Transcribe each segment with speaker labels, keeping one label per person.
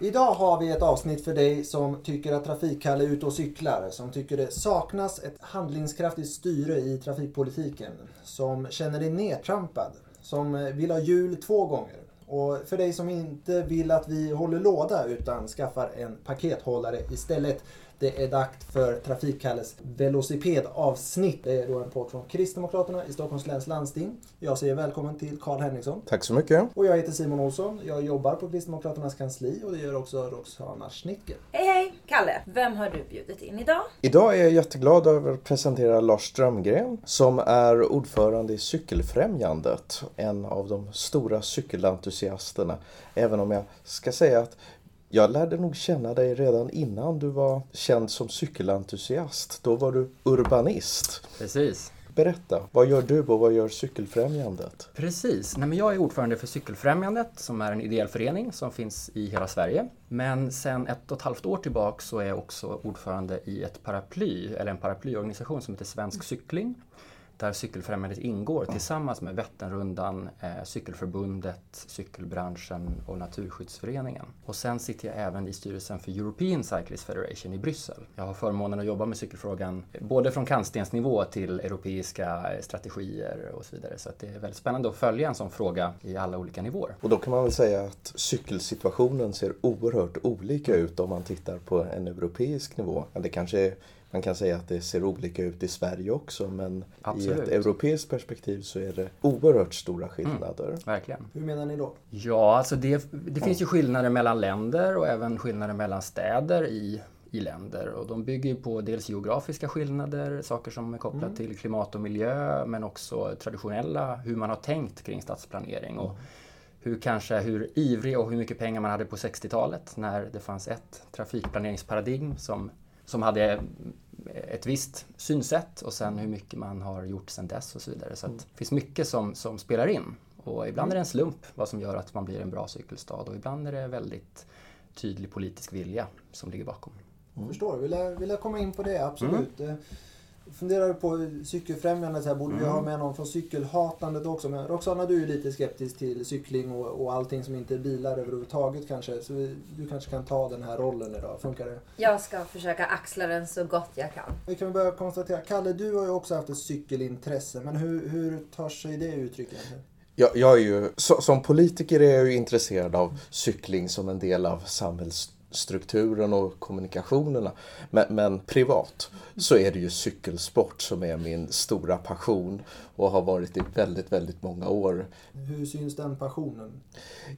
Speaker 1: Idag har vi ett avsnitt för dig som tycker att Trafikkalle är ute och cyklar, som tycker det saknas ett handlingskraftigt styre i trafikpolitiken, som känner dig nedtrampad, som vill ha jul två gånger. Och för dig som inte vill att vi håller låda utan skaffar en pakethållare istället. Det är dags för Trafikkalles velocipedavsnitt. Det är då en podd från Kristdemokraterna i Stockholms läns landsting. Jag säger välkommen till Karl Henriksson.
Speaker 2: Tack så mycket.
Speaker 1: Och jag heter Simon Olsson. Jag jobbar på Kristdemokraternas kansli och det gör också Roxana Schnittke.
Speaker 3: Hej hej! Kalle, vem har du bjudit in idag?
Speaker 2: Idag är jag jätteglad över att presentera Lars Strömgren som är ordförande i Cykelfrämjandet. En av de stora cykelentusiasterna. Även om jag ska säga att jag lärde nog känna dig redan innan du var känd som cykelentusiast. Då var du urbanist.
Speaker 4: Precis.
Speaker 2: Berätta, vad gör du och vad gör Cykelfrämjandet?
Speaker 4: Precis. Nej, men jag är ordförande för Cykelfrämjandet som är en ideell förening som finns i hela Sverige. Men sen ett och ett halvt år tillbaka så är jag också ordförande i ett paraply, eller en paraplyorganisation som heter Svensk Cykling där Cykelfrämjandet ingår tillsammans med Vätternrundan, eh, Cykelförbundet, cykelbranschen och Naturskyddsföreningen. Och sen sitter jag även i styrelsen för European Cyclist Federation i Bryssel. Jag har förmånen att jobba med cykelfrågan eh, både från kantstensnivå till europeiska eh, strategier och så vidare. Så det är väldigt spännande att följa en sån fråga i alla olika nivåer.
Speaker 2: Och då kan man väl säga att cykelsituationen ser oerhört olika ut om man tittar på en europeisk nivå. Det kanske är man kan säga att det ser olika ut i Sverige också men
Speaker 4: Absolut.
Speaker 2: i ett europeiskt perspektiv så är det oerhört stora skillnader. Mm,
Speaker 4: verkligen.
Speaker 1: Hur menar ni då?
Speaker 4: Ja, alltså det, det finns ju skillnader mellan länder och även skillnader mellan städer i i länder och de bygger på dels geografiska skillnader, saker som är kopplat mm. till klimat och miljö men också traditionella, hur man har tänkt kring stadsplanering och mm. hur kanske hur ivrig och hur mycket pengar man hade på 60-talet när det fanns ett trafikplaneringsparadigm som som hade ett visst synsätt och sen hur mycket man har gjort sen dess och så vidare. Så det finns mycket som, som spelar in. Och ibland är det en slump vad som gör att man blir en bra cykelstad och ibland är det väldigt tydlig politisk vilja som ligger bakom.
Speaker 1: Jag förstår, vill jag, vill jag komma in på det, absolut. Mm funderar på cykelfrämjandet, här, borde mm. vi ha med någon från cykelhatandet också? Men Roxana, du är ju lite skeptisk till cykling och, och allting som inte är bilar överhuvudtaget kanske. Så vi, du kanske kan ta den här rollen idag, funkar det?
Speaker 3: Jag ska försöka axla den så gott jag kan.
Speaker 1: Vi kan börja konstatera, Kalle du har ju också haft ett cykelintresse, men hur, hur tar sig det uttryck egentligen?
Speaker 2: Jag, jag är ju, som politiker är jag ju intresserad av cykling som en del av samhälls strukturen och kommunikationerna. Men, men, privat så är det ju cykelsport som är min stora passion och har varit i väldigt, väldigt många år.
Speaker 1: Hur syns den passionen?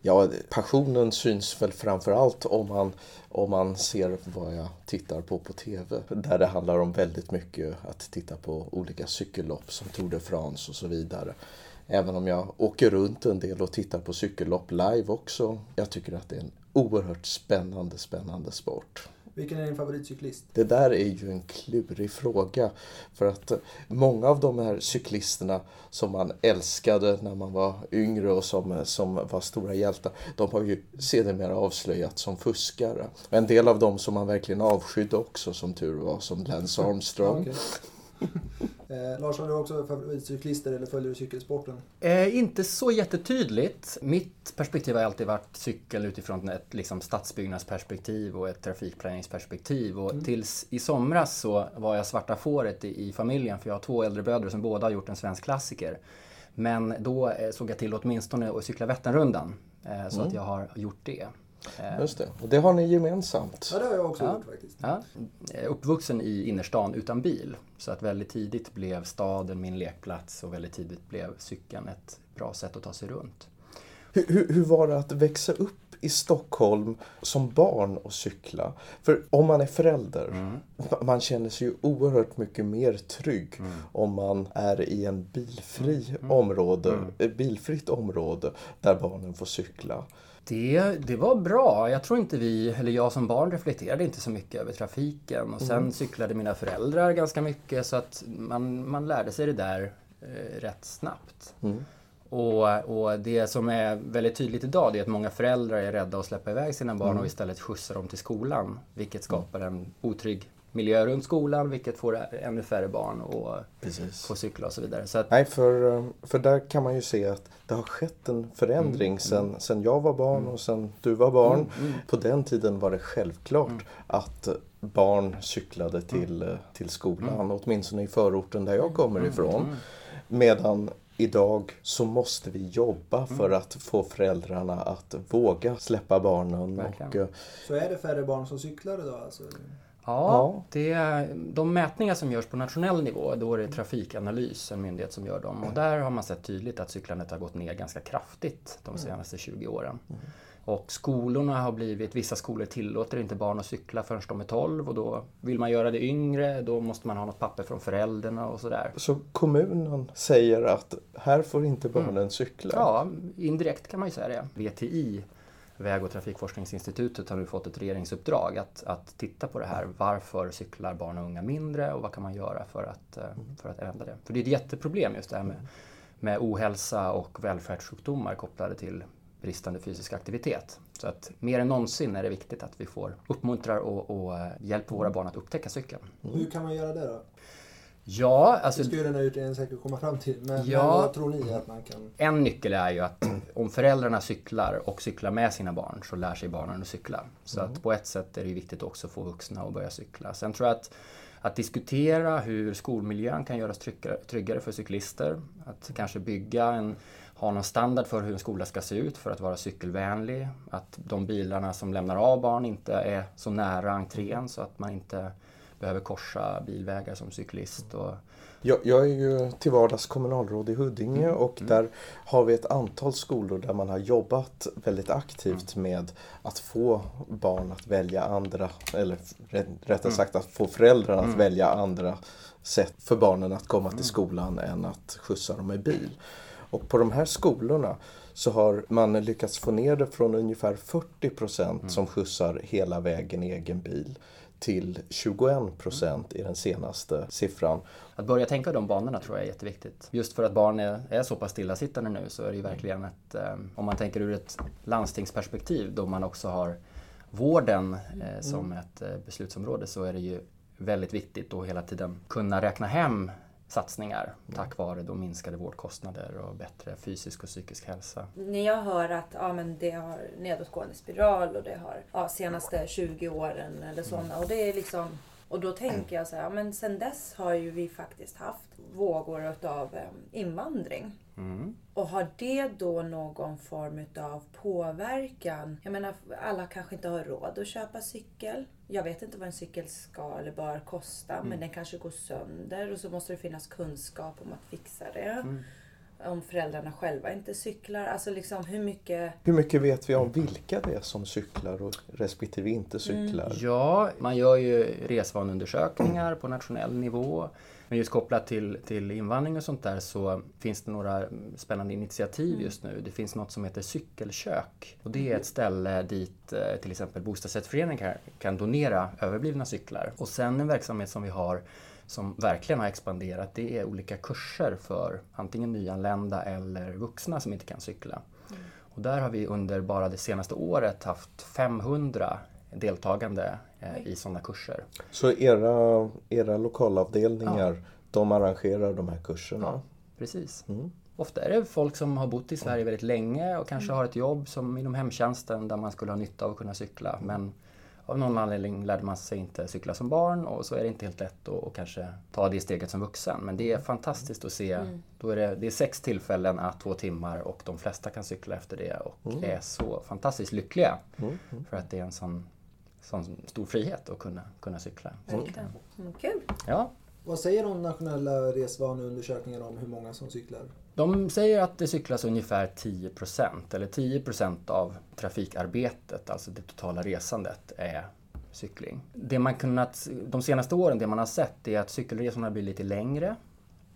Speaker 2: Ja, passionen syns väl framförallt om man, om man ser vad jag tittar på på TV. Där det handlar om väldigt mycket att titta på olika cykellopp som Tour de France och så vidare. Även om jag åker runt en del och tittar på cykellopp live också. Jag tycker att det är en oerhört spännande, spännande sport.
Speaker 1: Vilken är din favoritcyklist?
Speaker 2: Det där är ju en klurig fråga. För att många av de här cyklisterna som man älskade när man var yngre och som, som var stora hjältar, de har ju sedermera avslöjats som fuskare. En del av dem som man verkligen avskydde också, som tur var, som Lance Armstrong. okay.
Speaker 1: Eh, Lars, har du också favoritcyklister eller följer du cykelsporten?
Speaker 4: Eh, inte så jättetydligt. Mitt perspektiv har alltid varit cykel utifrån ett liksom, stadsbyggnadsperspektiv och ett trafikplaneringsperspektiv. Och mm. tills i somras så var jag svarta fåret i, i familjen för jag har två äldre bröder som båda har gjort en svensk klassiker. Men då eh, såg jag till åtminstone att cykla Vätternrundan. Eh, så mm. att jag har gjort det.
Speaker 2: Eh, Just det, och det har ni gemensamt.
Speaker 1: Ja, det har jag också ja. gjort faktiskt. Ja.
Speaker 4: Uppvuxen i innerstan utan bil. Så att väldigt tidigt blev staden min lekplats och väldigt tidigt blev cykeln ett bra sätt att ta sig runt.
Speaker 2: Hur, hur, hur var det att växa upp i Stockholm som barn och cykla. För om man är förälder, mm. man känner sig ju oerhört mycket mer trygg mm. om man är i en bilfri mm. mm. område, mm. bilfritt område där barnen får cykla.
Speaker 4: Det, det var bra. Jag tror inte vi, eller jag som barn reflekterade inte så mycket över trafiken. Och sen mm. cyklade mina föräldrar ganska mycket så att man, man lärde sig det där eh, rätt snabbt. Mm. Och, och, det som är väldigt tydligt idag är att många föräldrar är rädda att släppa iväg sina barn mm. och istället skjutsa dem till skolan. Vilket skapar en otrygg miljö runt skolan vilket får ännu färre barn att
Speaker 2: Precis.
Speaker 4: få cykla och så vidare. Så att,
Speaker 2: Nej, för, eh, för där kan man ju se att det har skett en förändring sen, sen jag var barn och sen du var barn. På den tiden var det självklart att barn cyklade till, eh, till skolan, åtminstone i förorten där jag kommer ifrån. Medan idag så måste vi jobba för att få föräldrarna att våga släppa barnen.
Speaker 4: Verkligen.
Speaker 2: Och, eh,
Speaker 1: Så är det färre barn som cyklar idag alltså?
Speaker 4: Ja, det är, de mätningar som görs på nationell nivå, då är det Trafikanalys, en myndighet som gör dem. Och där har man sett tydligt att cyklandet har gått ner ganska kraftigt de senaste 20 åren. Och skolorna har blivit, vissa skolor tillåter inte barn att cykla förrän de är 12 och då vill man göra det yngre, då måste man ha något papper från föräldrarna och sådär.
Speaker 2: Så kommunen säger att här får inte barnen cykla.
Speaker 4: Ja, indirekt kan man ju säga det. VTI, Väg och trafikforskningsinstitutet, har nu fått ett regeringsuppdrag att, att titta på det här. Varför cyklar barn och unga mindre och vad kan man göra för att, eh, för att ändra det? För det är ett jätteproblem just det här med, med ohälsa och välfärdssjukdomar kopplade till bristande fysisk aktivitet. Så att mer än någonsin är det viktigt att vi får uppmuntrar och, och eh, hjälper våra barn att upptäcka cykeln.
Speaker 1: Hur kan man göra det då?
Speaker 4: Ja, alltså
Speaker 1: Det ska ju den här utredningen säkert komma fram till. Men,
Speaker 4: Ja.
Speaker 1: men vad tror ni att man kan...
Speaker 4: En nyckel är ju att om föräldrarna cyklar och cyklar med sina barn så lär sig barnen att cykla. Så att på ett sätt är det viktigt också att få vuxna att börja cykla. Sen tror jag att att diskutera hur skolmiljön kan göras tryggare, tryggare för cyklister. Att kanske bygga en, ha någon standard för hur en skola ska se ut för att vara cykelvänlig. Att de bilarna som lämnar av barn inte är så nära entrén så att man inte behöver korsa bilvägar som cyklist. Och,
Speaker 2: Jag, jag är ju till vardags kommunalråd i Huddinge och där har vi ett antal skolor där man har jobbat väldigt aktivt med att få barn att välja andra, eller rä- rättare sagt att få föräldrarna att välja andra sätt för barnen att komma till skolan än att skjutsa dem i bil. Och på de här skolorna så har man lyckats få ner det från ungefär 40 procent som skjutsar hela vägen i egen bil till 21 procent i den senaste siffran.
Speaker 4: Att börja tänka de banorna tror jag är jätteviktigt. Just för att barn är, är så pass stillasittande nu så är det ju verkligen ett, eh, om man tänker ur ett landstingsperspektiv då man också har vården eh, som ett eh, beslutsområde så är det ju väldigt viktigt att hela tiden kunna räkna hem satsningar tack vare då minskade vårdkostnader och bättre fysisk och psykisk hälsa.
Speaker 3: När jag hör att ja, men det har nedåtgående spiral och det har ja, senaste 20 åren eller sådana. Och det är liksom och då tänker jag så här, ja, men sen dess har ju vi faktiskt haft vågor av invandring.
Speaker 4: Mm.
Speaker 3: Och har det då någon form av påverkan? Jag menar, alla kanske inte har råd att köpa cykel. Jag vet inte vad en cykel ska eller bör kosta, men den kanske går sönder och så måste det finnas kunskap om att fixa det. Om föräldrarna själva inte cyklar. Alltså liksom hur mycket...
Speaker 2: Hur mycket vet vi om vilka det är som cyklar och respektive inte cyklar?
Speaker 4: Ja, man gör ju resvaneundersökningar på nationell nivå. Men just kopplat till, till invandring och sånt där så finns det några spännande initiativ just nu. Det finns något som heter cykelkök. Och det är ett ställe dit eh, till exempel bostadsrättsföreningen kan, kan donera överblivna cyklar. Och sen en verksamhet som vi har som verkligen har expanderat det är olika kurser för antingen nyanlända eller vuxna som inte kan cykla. Och där har vi under bara det senaste året haft 500 deltagande eh, i sådana kurser.
Speaker 2: Så era, era lokalavdelningar, de arrangerar de här kurserna?
Speaker 4: Ja, precis.
Speaker 2: Mm.
Speaker 4: Ofta är det folk som har bott i Sverige väldigt länge och kanske har ett jobb som inom hemtjänsten där man skulle ha nytta av att kunna cykla. Men av någon anledning lärde man sig inte cykla som barn och så är det inte helt lätt att att kanske ta det steget som vuxen. Men det är fantastiskt att se. Då är det, det är sex tillfällen à två timmar och de flesta kan cykla efter det och är så fantastiskt lyckliga. För att det är en sån, sån stor frihet att kunna, kunna cykla.
Speaker 3: Mm, kul!
Speaker 4: Ja,
Speaker 1: Vad säger de nationella resvaneundersökningarna om hur många som cyklar?
Speaker 4: De säger att det cyklas ungefär 10% eller 10% av trafikarbetet, alltså det totala resandet, är cykling. Det man kunnat, de senaste åren, det man har sett är att cykelresorna blir lite längre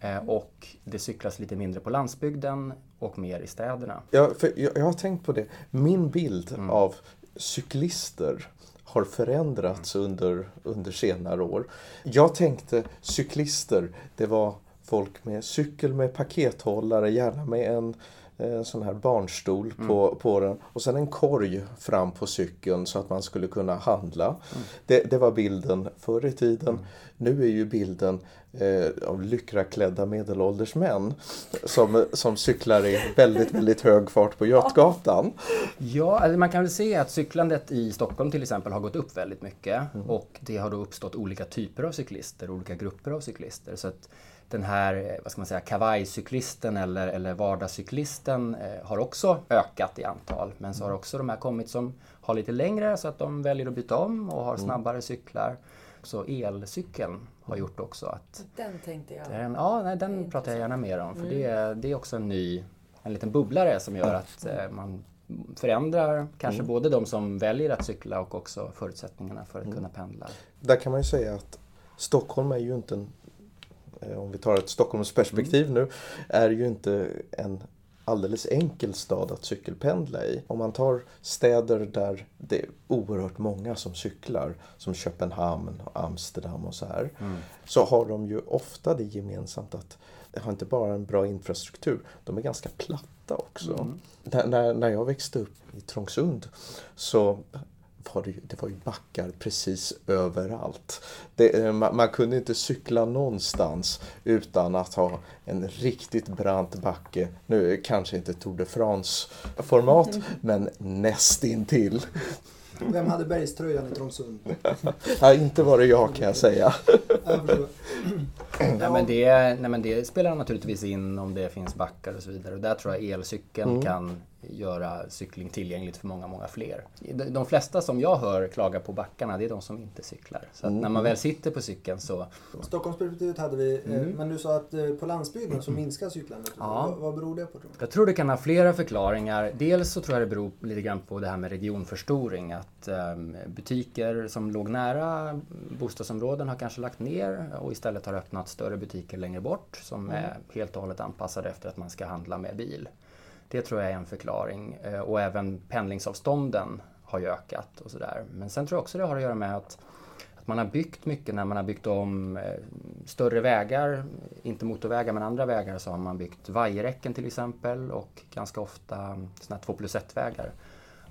Speaker 4: eh, och det cyklas lite mindre på landsbygden och mer i städerna.
Speaker 2: Ja, jag, jag har tänkt på det. Min bild
Speaker 4: Mm.
Speaker 2: av cyklister har förändrats under, under senare år. Jag tänkte cyklister, det var folk med cykel med pakethållare, gärna med en, en sån här barnstol på, på den och sen en korg fram på cykeln så att man skulle kunna handla. Det, det var bilden förr i tiden. Nu är ju bilden eh, av lyckraklädda medelålders män som, som cyklar i väldigt, väldigt hög fart på Götgatan.
Speaker 4: Ja, alltså man kan väl se att cyklandet i Stockholm till exempel har gått upp väldigt mycket och det har då uppstått olika typer av cyklister, olika grupper av cyklister. Så att den här, eh, vad ska man säga, kavajcyklisten eller, eller vardagscyklisten eh, har också ökat i antal. Men så har också de här kommit som har lite längre så att de väljer att byta om och har snabbare cyklar. Så elcykeln har gjort också att
Speaker 3: Den tänkte jag.
Speaker 4: den, ja, nej, den pratar jag gärna mer om för det, är- det är också en ny, en liten bubblare som gör att eh, man förändrar kanske både de som väljer att cykla och också förutsättningarna för att kunna pendla.
Speaker 2: Där kan man ju säga att Stockholm är ju inte en, om vi tar ett Stockholmsperspektiv nu, är ju inte en alldeles enkel stad att cykelpendla i. Om man tar städer där det är oerhört många som cyklar, som Köpenhamn, Amsterdam och så här, så har de ju ofta det gemensamt att de har inte bara en bra infrastruktur, de är ganska platta också. När, när, när jag växte upp i Trångsund så var det, det var ju backar precis överallt. Det, eh, man, man kunde inte cykla någonstans utan att ha en riktigt brant backe. Nu kanske inte Tour de France-format, men nästintill.
Speaker 1: Vem hade bergströjan i Trångsund?
Speaker 2: Nej, inte var det jag kan jag säga.
Speaker 4: Nej, men det, nej men det spelar naturligtvis in om det finns backar och så vidare. Och där tror jag elcykeln kan göra cykling tillgängligt för många, många fler. De, flesta som jag hör klaga på backarna, det är de som inte cyklar. Så att när man väl sitter på cykeln så...
Speaker 1: Stockholmsperspektivet hade vi, eh, men du sa att eh, på landsbygden så minskar cyklandet.
Speaker 4: Ja.
Speaker 1: Vad, vad beror det på tror du?
Speaker 4: Jag tror det kan ha flera förklaringar. Dels så tror jag det beror lite grann på det här med regionförstoring. Att ehm, butiker som låg nära bostadsområden har kanske lagt ner och istället har öppnat större butiker längre bort som är helt och hållet anpassade efter att man ska handla med bil. Det tror jag är en förklaring. Eh, och även pendlingsavstånden har ju ökat och sådär. Men sen tror jag också det har att göra med att att man har byggt mycket när man har byggt om eh, större vägar, inte motorvägar men andra vägar, så har man byggt vajerräcken till exempel och ganska ofta sådana här 2 plus 1-vägar.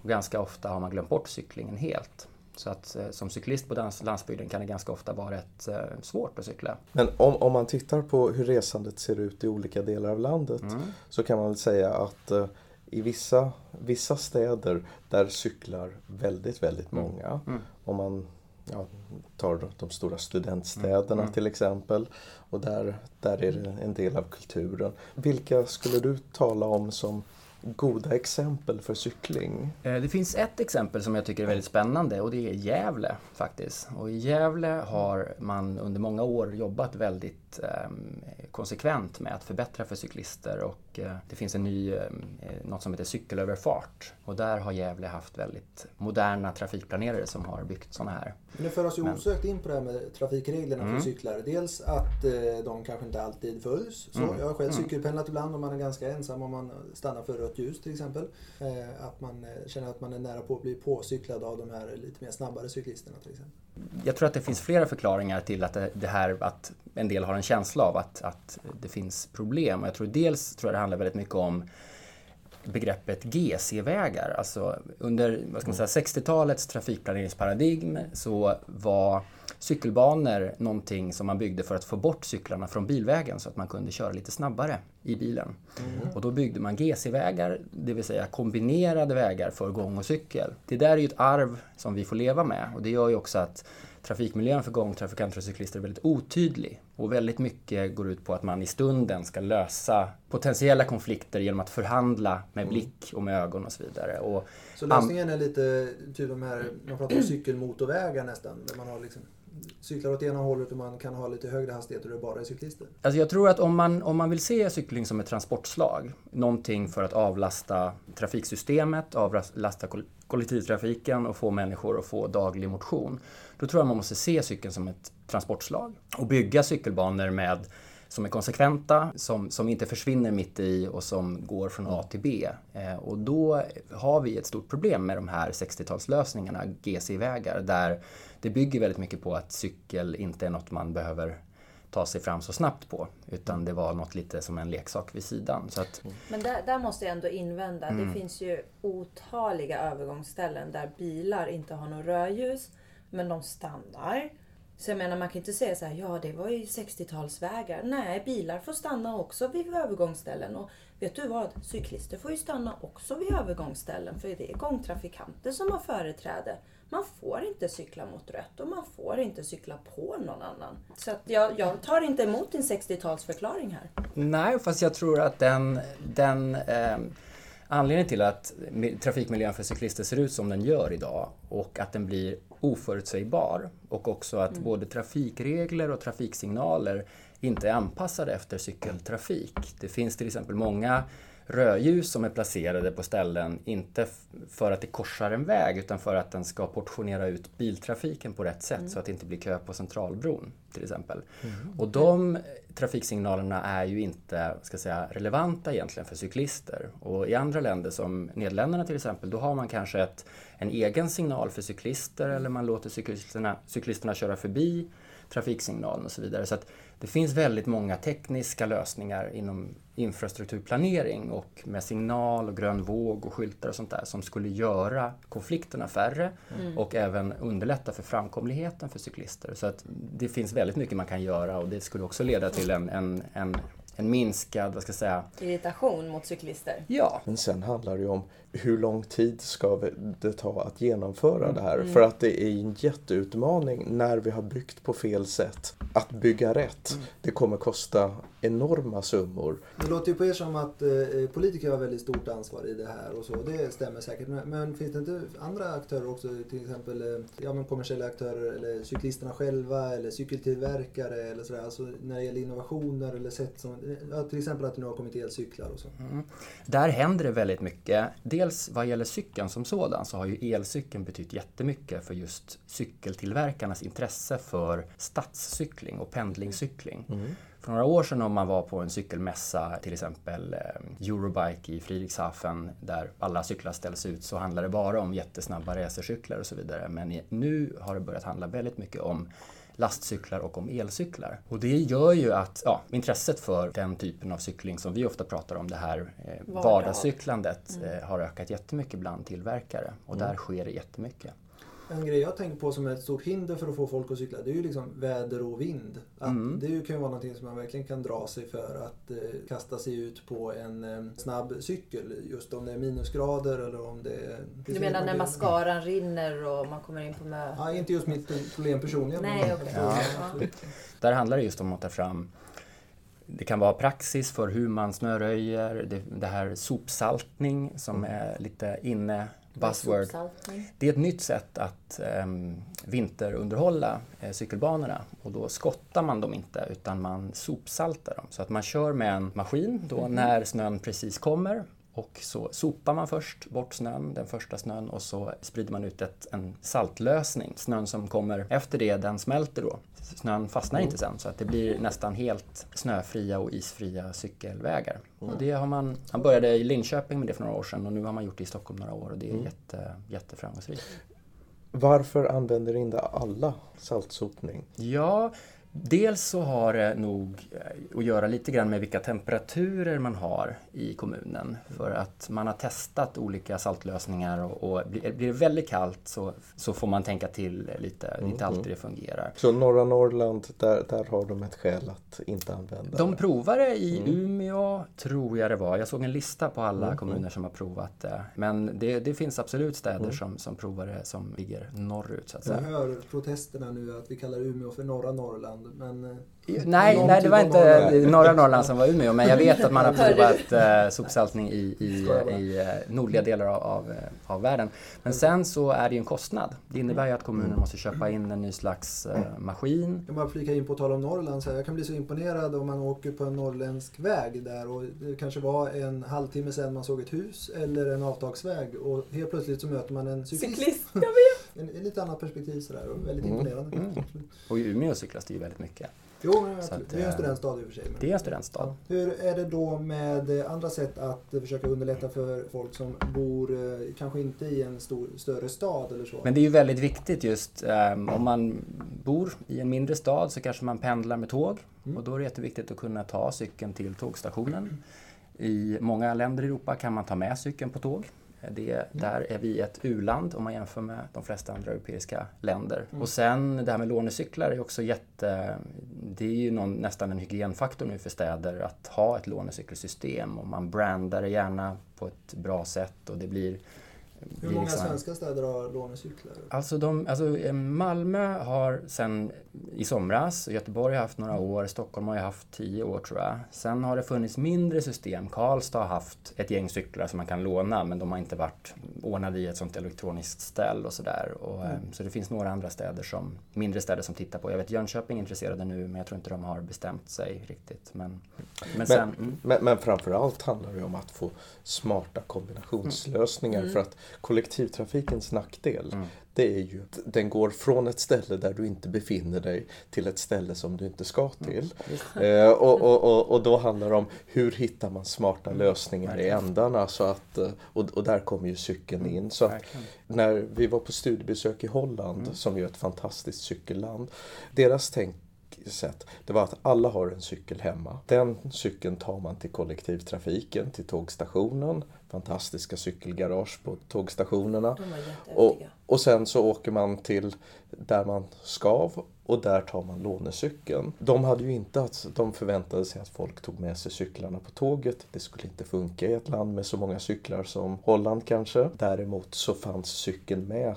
Speaker 4: Och ganska ofta har man glömt bort cyklingen helt. Så att eh, som cyklist på landsbygden kan det ganska ofta vara rätt eh, svårt att cykla.
Speaker 2: Men om, om man tittar på hur resandet ser ut i olika delar av landet så kan man väl säga att eh, i vissa, vissa städer där cyklar väldigt, väldigt många. Om man ja, tar de stora studentstäderna till exempel. Och där, där är det en del av kulturen. Vilka skulle du tala om som goda exempel för cykling?
Speaker 4: Eh, det finns ett exempel som jag tycker är väldigt spännande och det är Gävle faktiskt. Och i Gävle har man under många år jobbat väldigt ehm, konsekvent med att förbättra för cyklister och eh, det finns en ny, ehm, eh, något som heter cykelöverfart. Och där har Gävle haft väldigt moderna trafikplanerare som har byggt sådana här.
Speaker 1: Det för oss ju osökt in på det här med trafikreglerna för cyklar. Dels att eh, de kanske inte alltid följs. Så Jag har själv cykelpendlat ibland och man är ganska ensam om man stannar för rött ljus till exempel. Att man känner att man är nära på att bli påcyklad av de här lite mer snabbare cyklisterna till exempel.
Speaker 4: Jag tror att det finns flera förklaringar till att det, här att en del har en känsla av att, att det finns problem. Och jag tror dels tror jag det handlar väldigt mycket om begreppet GC-vägar. Alltså under vad ska man säga, 60-talets trafikplaneringsparadigm så var cykelbanor någonting som man byggde för att få bort cyklarna från bilvägen så att man kunde köra lite snabbare i bilen. Och då byggde man GC-vägar, det vill säga kombinerade vägar för gång och cykel. Det där är ju ett arv som vi får leva med och det gör ju också att trafikmiljön för gångtrafikanter och cyklister är väldigt otydlig. Och väldigt mycket går ut på att man i stunden ska lösa potentiella konflikter genom att förhandla med blick och med ögon och så vidare. Och
Speaker 1: Så lösningen är lite typ de här, man pratar om cykelmotorvägar nästan. Där man har liksom cyklar åt ena hållet och man kan ha lite högre hastighet och det bara är cyklister.
Speaker 4: Alltså jag tror att om man, om man vill se cykling som ett transportslag, någonting för att avlasta trafiksystemet, avlasta kollektivtrafiken och få människor att få daglig motion, då tror jag man måste se cykeln som ett transportslag och bygga cykelbanor med som är konsekventa, som, som inte försvinner mitt i och som går från A till B. Eh, och då har vi ett stort problem med de här 60-talslösningarna, GC-vägar, där det bygger väldigt mycket på att cykel inte är något man behöver ta sig fram så snabbt på. Utan det var något lite som en leksak vid sidan. Så att,
Speaker 3: Men där, där måste jag ändå invända. Det finns ju otaliga övergångsställen där bilar inte har något rödljus. Men de stannar. Så jag menar man kan inte säga så här, ja det var ju 60-talsvägar. Nej, bilar får stanna också vid övergångsställen. Och vet du vad? Cyklister får ju stanna också vid övergångsställen. För det är gångtrafikanter som har företräde. Man får inte cykla mot rött och man får inte cykla på någon annan. Så jag, jag tar inte emot din 60-talsförklaring här.
Speaker 4: Nej, fast jag tror att den, den eh, anledningen till att mi- trafikmiljön för cyklister ser ut som den gör idag och att den blir oförutsägbar och också att både trafikregler och trafiksignaler inte är anpassade efter cykeltrafik. Det finns till exempel många rödljus som är placerade på ställen, inte för att det korsar en väg utan för att den ska portionera ut biltrafiken på rätt sätt så att det inte blir kö på Centralbron till exempel. Och de trafiksignalerna är ju inte ska säga, relevanta egentligen för cyklister. Och i andra länder som Nederländerna till exempel, då har man kanske ett, en egen signal för cyklister eller man låter cyklisterna, cyklisterna köra förbi trafiksignalen och så vidare. Så att det finns väldigt många tekniska lösningar inom infrastrukturplanering och med signal och grön våg och skyltar och sånt där som skulle göra konflikterna färre och även underlätta för framkomligheten för cyklister. Så att det finns väldigt mycket man kan göra och det skulle också leda till en, en, en, en minskad, vad ska jag säga,
Speaker 3: Irritation mot cyklister.
Speaker 4: ja,
Speaker 2: Men sen handlar det ju om hur lång tid ska vi- det ta att genomföra det här? För att det är en jätteutmaning när vi har byggt på fel sätt. Att bygga rätt, det kommer kosta enorma summor.
Speaker 1: Det låter ju på er som att eh, politiker har väldigt stort ansvar i det här och så. Det stämmer säkert. Men, men finns det inte andra aktörer också? Till exempel eh, ja, men kommersiella aktörer eller cyklisterna själva eller cykeltillverkare eller sådär. Alltså när det gäller innovationer eller sätt som... Till exempel att det nu har kommit elcyklar och så.
Speaker 4: Där händer det väldigt mycket. Dels vad gäller cykeln som sådan så har ju elcykeln betytt jättemycket för just cykeltillverkarnas intresse för stadscykling och pendlingscykling. För några år sedan om man var på en cykelmässa, till exempel eh, Eurobike i Friedrichshafen, där alla cyklar ställs ut, så handlar det bara om jättesnabba racercyklar och så vidare. Men nu har det börjat handla väldigt mycket om lastcyklar och om elcyklar. Och det gör ju att ja, intresset för den typen av cykling som vi ofta pratar om, det här eh,
Speaker 3: Vardag.
Speaker 4: vardagscyklandet, eh, har ökat jättemycket bland tillverkare. Och där sker det jättemycket.
Speaker 1: En grej jag tänker på som är ett stort hinder för att få folk att cykla det är ju liksom väder och vind. Att
Speaker 4: Mm.
Speaker 1: Det kan ju vara någonting som man verkligen kan dra sig för att eh, kasta sig ut på en eh, snabb cykel. Just om det är minusgrader eller om det är...
Speaker 3: Du menar när mascaran rinner och man kommer in på mö...
Speaker 1: Ja, inte just mitt problem personligen.
Speaker 3: Nej, okej.
Speaker 4: Ja.
Speaker 3: Ja.
Speaker 4: Där handlar det just om att ta fram det kan vara praxis för hur man snöröjer, det, det här sopsaltning som är lite inne buzzword. Det är ett nytt sätt att um, vinterunderhålla eh, cykelbanorna och då skottar man dem inte utan man sopsaltar dem. Så att man kör med en maskin då när snön precis kommer och så sopar man först bort snön, den första snön och så sprider man ut ett, en saltlösning. Snön som kommer efter det, den smälter då. Snön fastnar inte sen så att det blir nästan helt snöfria och isfria cykelvägar. Och det har man, man började i Linköping med det för några år sedan och nu har man gjort det i Stockholm några år och det är jätte, jätteframgångsrikt.
Speaker 2: Varför använder inte alla saltsopning?
Speaker 4: Ja, dels så har det nog eh, att göra lite grann med vilka temperaturer man har i kommunen. För att man har testat olika saltlösningar och, och blir det väldigt kallt så, så får man tänka till lite. Det är inte alltid det fungerar.
Speaker 2: Så norra Norrland, där, där har de ett skäl att inte använda
Speaker 4: De provar det i Umeå, tror jag det var. Jag såg en lista på alla kommuner som har provat det. Men det, det finns absolut städer som, som provar det som ligger norrut så att
Speaker 1: Jag
Speaker 4: säga.
Speaker 1: hör protesterna nu att vi kallar Umeå för norra Norrland. Men eh,
Speaker 4: Nej, nej, det
Speaker 1: typ
Speaker 4: var inte
Speaker 1: norra.
Speaker 4: norra Norrland som var Umeå, men jag vet att man har provat eh, sopsaltning i, i, i eh, nordliga delar av, av, eh, av världen. Men sen så är det ju en kostnad. Det innebär ju att kommunen måste köpa in en ny slags eh, maskin.
Speaker 1: jag kan bara flika in på tal om Norrland. Så här, jag kan bli så imponerad om man åker på en norrländsk väg där och det kanske var en halvtimme sedan man såg ett hus eller en avtagsväg och helt plötsligt så möter man en cyklist.
Speaker 3: Cyklist, jag vet.
Speaker 1: En, en lite annat perspektiv sådär och väldigt
Speaker 2: Mm.
Speaker 1: imponerande.
Speaker 2: Mm.
Speaker 4: Och i Umeå cyklas det ju väldigt mycket.
Speaker 1: Jo,
Speaker 4: att,
Speaker 1: det är en
Speaker 4: eh,
Speaker 1: studentstad i och för sig.
Speaker 4: Det är en studentstad.
Speaker 1: Hur är det då med eh, andra sätt att försöka underlätta för folk som bor eh, kanske inte i en stor, större stad eller så?
Speaker 4: Men det är ju väldigt viktigt just ehm, om man bor i en mindre stad så kanske man pendlar med tåg
Speaker 1: Mm.
Speaker 4: och då är det jätteviktigt att kunna ta cykeln till tågstationen. I många länder i Europa kan man ta med cykeln på tåg. Det, där är vi ett u-land om man jämför med de flesta andra europeiska länder. Och sen det här med lånecyklar är också jätte... Det är ju någon, nästan en hygienfaktor nu för städer att ha ett lånecykelsystem och man brandar det gärna på ett bra sätt och det blir...
Speaker 1: Hur många
Speaker 4: liksom-
Speaker 1: svenska städer har lånecyklar?
Speaker 4: Alltså, de, alltså eh, Malmö har sen i somras, Göteborg har haft några år, Stockholm har ju haft tio år tror jag. Sen har det funnits mindre system. Karlstad har haft ett gäng cyklar som man kan låna men de har inte varit ordnade i ett sånt elektroniskt ställ och sådär. Och, eh, Så det finns några andra städer som, mindre städer som tittar på. Jag vet Jönköping är intresserade nu men jag tror inte de har bestämt sig riktigt. Men, men sen,
Speaker 2: Men,
Speaker 4: mm.
Speaker 2: men, men framförallt handlar det om att få smarta kombinationslösningar. För att kollektivtrafikens nackdel
Speaker 4: Mm.
Speaker 2: det är ju att den går från ett ställe där du inte befinner dig till ett ställe som du inte ska till. Eh, och, och, och, och då handlar det om hur hittar man smarta lösningar i ändarna. Så att, eh, och, och där kommer ju cykeln in. Så när vi var på studiebesök i Holland, som ju är ett fantastiskt cykelland, deras tänksätt det var att alla har en cykel hemma. Den cykeln tar man till kollektivtrafiken, till tågstationen, fantastiska cykelgarage på tågstationerna. Och, och sen så åker man till där man skav och där tar man lånecykeln. De hade ju inte att de förväntade sig att folk tog med sig cyklarna på tåget. Det skulle inte funka i ett land med så många cyklar som Holland kanske. Däremot så fanns cykeln med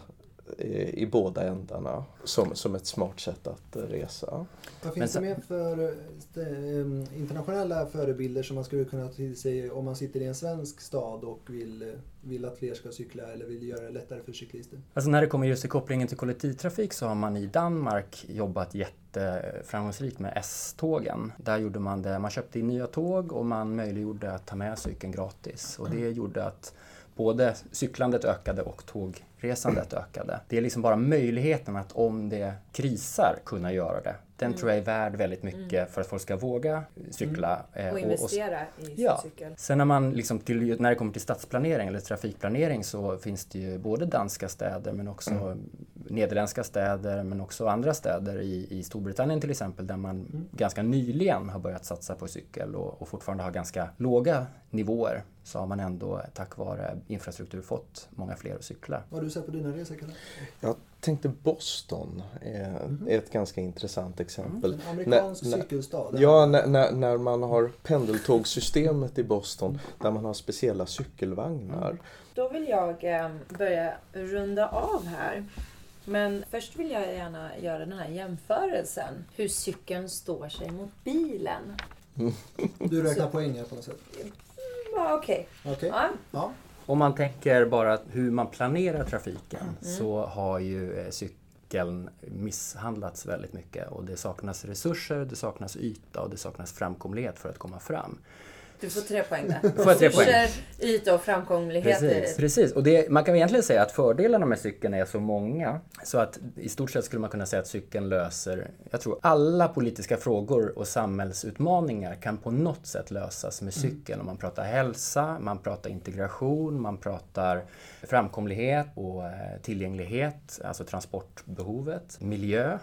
Speaker 2: eh, i båda ändarna som, som ett smart sätt att resa.
Speaker 1: Vad finns
Speaker 4: sen-
Speaker 1: det mer för eh, eh, internationella förebilder som man skulle kunna ta till sig om man sitter i en svensk stad och vill, vill att fler ska cykla eller vill göra det lättare för cyklister?
Speaker 4: Alltså när det kommer just till kopplingen till kollektivtrafik så har man i Danmark jobbat jätteframgångsrikt med S-tågen. Där gjorde man det, man köpte in nya tåg och man möjliggjorde att ta med cykeln gratis. Och det gjorde att både cyklandet ökade och tågresandet ökade. Det är liksom bara möjligheten att om det krisar kunna göra det. Den tror jag är värd väldigt mycket för att folk ska våga cykla. eh,
Speaker 3: Och investera i sin
Speaker 4: Ja.
Speaker 3: cykel.
Speaker 4: Sen när, man liksom till, när det kommer till stadsplanering eller trafikplanering så finns det ju både danska städer men också nederländska städer men också andra städer i, i Storbritannien till exempel där man ganska nyligen har börjat satsa på cykel och, och fortfarande har ganska låga nivåer så har man ändå tack vare infrastruktur fått många fler att cykla.
Speaker 1: Vad har du sett på dina resor Kalle?
Speaker 2: Jag tänkte Boston är, är ett ganska intressant exempel.
Speaker 1: En amerikansk
Speaker 2: När- när-
Speaker 1: cykelstad?
Speaker 2: Ja, när, när, man har pendeltågssystemet i Boston där man har speciella cykelvagnar.
Speaker 3: Då vill jag eh, börja runda av här. Men först vill jag gärna göra den här jämförelsen. Hur cykeln står sig mot bilen.
Speaker 1: Du räknar poäng här på något sätt?
Speaker 3: Ja, Okej.
Speaker 1: Okej.
Speaker 3: Ja.
Speaker 1: Ja.
Speaker 4: Om man tänker bara hur man planerar trafiken
Speaker 3: Mm.
Speaker 4: så har ju eh, cykeln misshandlats väldigt mycket och det saknas resurser, det saknas yta och det saknas framkomlighet för att komma fram.
Speaker 3: Du får tre poäng där.
Speaker 4: Får jag tre poäng.
Speaker 3: Yta och framkomlighet.
Speaker 4: Precis, precis. och det, man kan egentligen säga att fördelarna med cykeln är så många så att i stort sett skulle man kunna säga att cykeln löser, jag tror alla politiska frågor och samhällsutmaningar kan på något sätt lösas med cykeln. Om man pratar hälsa, man pratar integration, man pratar framkomlighet och eh, tillgänglighet, alltså transportbehovet, miljö.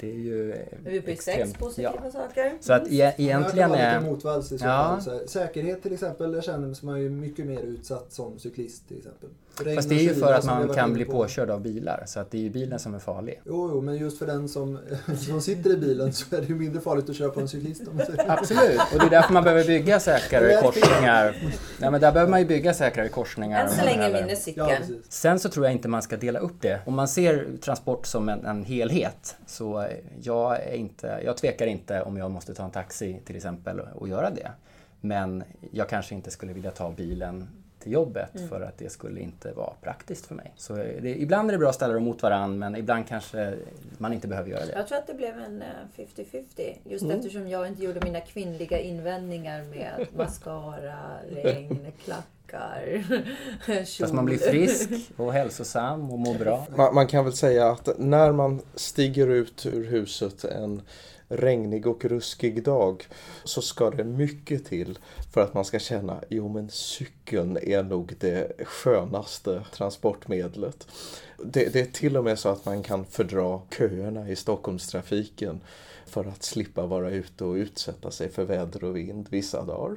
Speaker 4: Det är ju
Speaker 3: Nu är vi på sex
Speaker 4: extremt-
Speaker 3: positiva
Speaker 4: ja.
Speaker 3: saker.
Speaker 4: Så att e-
Speaker 1: kan
Speaker 4: egentligen
Speaker 1: vara lite
Speaker 4: är...
Speaker 1: motvalls i så
Speaker 4: Ja.
Speaker 1: säkerhet till exempel, där känner man ju mycket mer utsatt som cyklist till exempel. Regn
Speaker 4: Fast det är ju för att man kan bli
Speaker 1: på.
Speaker 4: påkörd av bilar, så att det är ju bilen som är farlig.
Speaker 1: Jo, jo, men just för den som, som sitter i bilen så är det ju mindre farligt att köra på en cyklist.
Speaker 4: Absolut, och det är därför man behöver bygga säkrare
Speaker 1: Ja,
Speaker 4: korsningar. Ja, men där behöver man ju bygga säkrare korsningar.
Speaker 3: Än så länge vinner
Speaker 1: Ja,
Speaker 3: cykeln.
Speaker 1: precis.
Speaker 4: Sen så tror jag inte man ska dela upp det. Om man ser transport som en, en helhet så jag, är inte, jag tvekar inte om jag måste ta en taxi till exempel och göra det. Men jag kanske inte skulle vilja ta bilen till jobbet för att det skulle inte vara praktiskt för mig. Så eh, det, ibland är det bra att ställa dem mot varandra men ibland kanske man inte behöver göra det.
Speaker 3: Jag tror att det blev en eh, 50-50. Just
Speaker 1: Mm.
Speaker 3: eftersom jag inte gjorde mina kvinnliga invändningar med mascara, regn, klack klackar,
Speaker 4: Fast man blir frisk och hälsosam och mår bra.
Speaker 2: Man, man kan väl säga att när man stiger ut ur huset en regnig och ruskig dag så ska det mycket till för att man ska känna jo men cykeln är nog det skönaste transportmedlet. Det, det är till och med så att man kan fördra köerna i Stockholmstrafiken för att slippa vara ute och utsätta sig för väder och vind vissa dagar.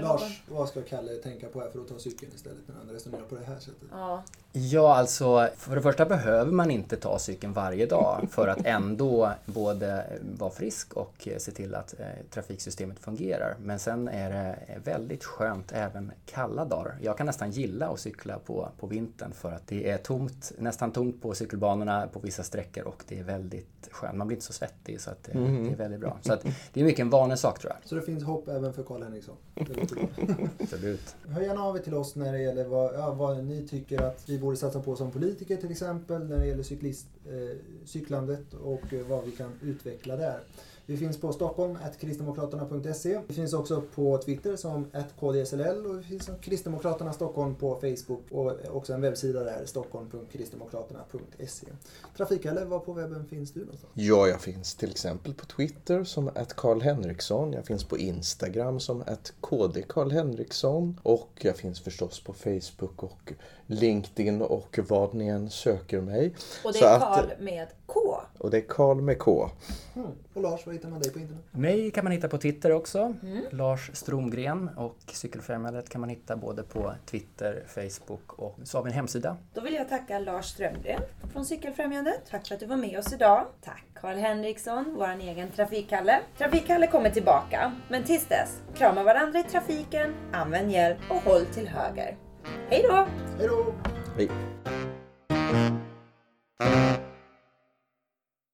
Speaker 1: Lars, vad ska Kalle tänka på här för att ta cykeln istället när han resonerar på det här sättet?
Speaker 3: Ja,
Speaker 4: Ja, alltså för det första behöver man inte ta cykeln varje dag för att ändå både vara frisk och eh, se till att eh, trafiksystemet fungerar. Men sen är det väldigt skönt även kalla dagar. Jag kan nästan gilla att cykla på, på vintern för att det är tomt, nästan tomt på cykelbanorna på vissa sträckor och det är väldigt skönt. Man blir inte så svettig så att det, det är väldigt bra. Så att det är mycket en vanesak tror jag.
Speaker 1: Så det finns hopp även för Karl Henriksson.
Speaker 4: Absolut.
Speaker 1: Hör gärna av er till oss när det gäller vad, ja, vad ni tycker att vi borde satsa på som politiker till exempel när det gäller cyklist, eh, cyklandet och eh, vad vi kan utveckla där. Vi finns på Stockholm, kristdemokraterna.se. Vi finns också på Twitter som KDSLL och vi finns som Kristdemokraterna Stockholm på Facebook och också en webbsida där, stockholm.kristdemokraterna.se. Trafikalle, var på webben finns du någonstans?
Speaker 2: Ja, jag finns till exempel på Twitter som Karl Henriksson. Jag finns på Instagram som KD Henriksson. Och jag finns förstås på Facebook och LinkedIn och vad ni än söker mig.
Speaker 3: och det är Karl med K.
Speaker 2: Och det är Karl med K.
Speaker 1: Mm. Och Lars, var hittar man dig på internet?
Speaker 4: Mig kan man hitta på Twitter också. Lars Stromgren och Cykelfrämjandet kan man hitta både på Twitter, Facebook och så har vi en hemsida.
Speaker 3: Då vill jag tacka Lars Strömgren från Cykelfrämjandet. Tack för att du var med oss idag. Tack Karl Henriksson, vår egen Trafikkalle. Trafikkalle kommer tillbaka. Men tills dess, krama varandra i trafiken, använd hjälp och håll till höger. Hej då!
Speaker 1: Hej då!
Speaker 2: Hej.